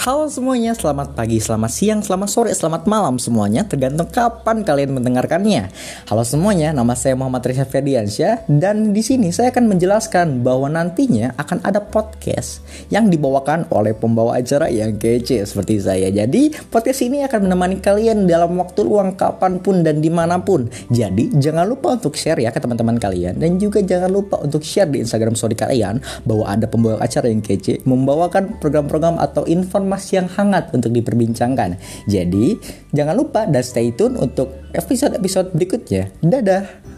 Halo semuanya, selamat pagi, selamat siang, selamat sore, selamat malam semuanya. Tergantung kapan kalian mendengarkannya. Halo semuanya, nama saya Muhammad Rizal Ferdiansyah. Dan di sini saya akan menjelaskan bahwa nantinya akan ada podcast Yang dibawakan oleh pembawa acara yang kece seperti saya. Jadi podcast ini akan menemani kalian dalam waktu luang kapan pun dan di mana pun. Jadi jangan lupa untuk share ya ke teman-teman kalian. Dan juga jangan lupa untuk share di Instagram story kalian Bahwa ada pembawa acara yang kece Membawakan program-program atau informasi informasi yang hangat untuk diperbincangkan. Jadi, jangan lupa dan stay tune untuk episode-episode berikutnya. Dadah!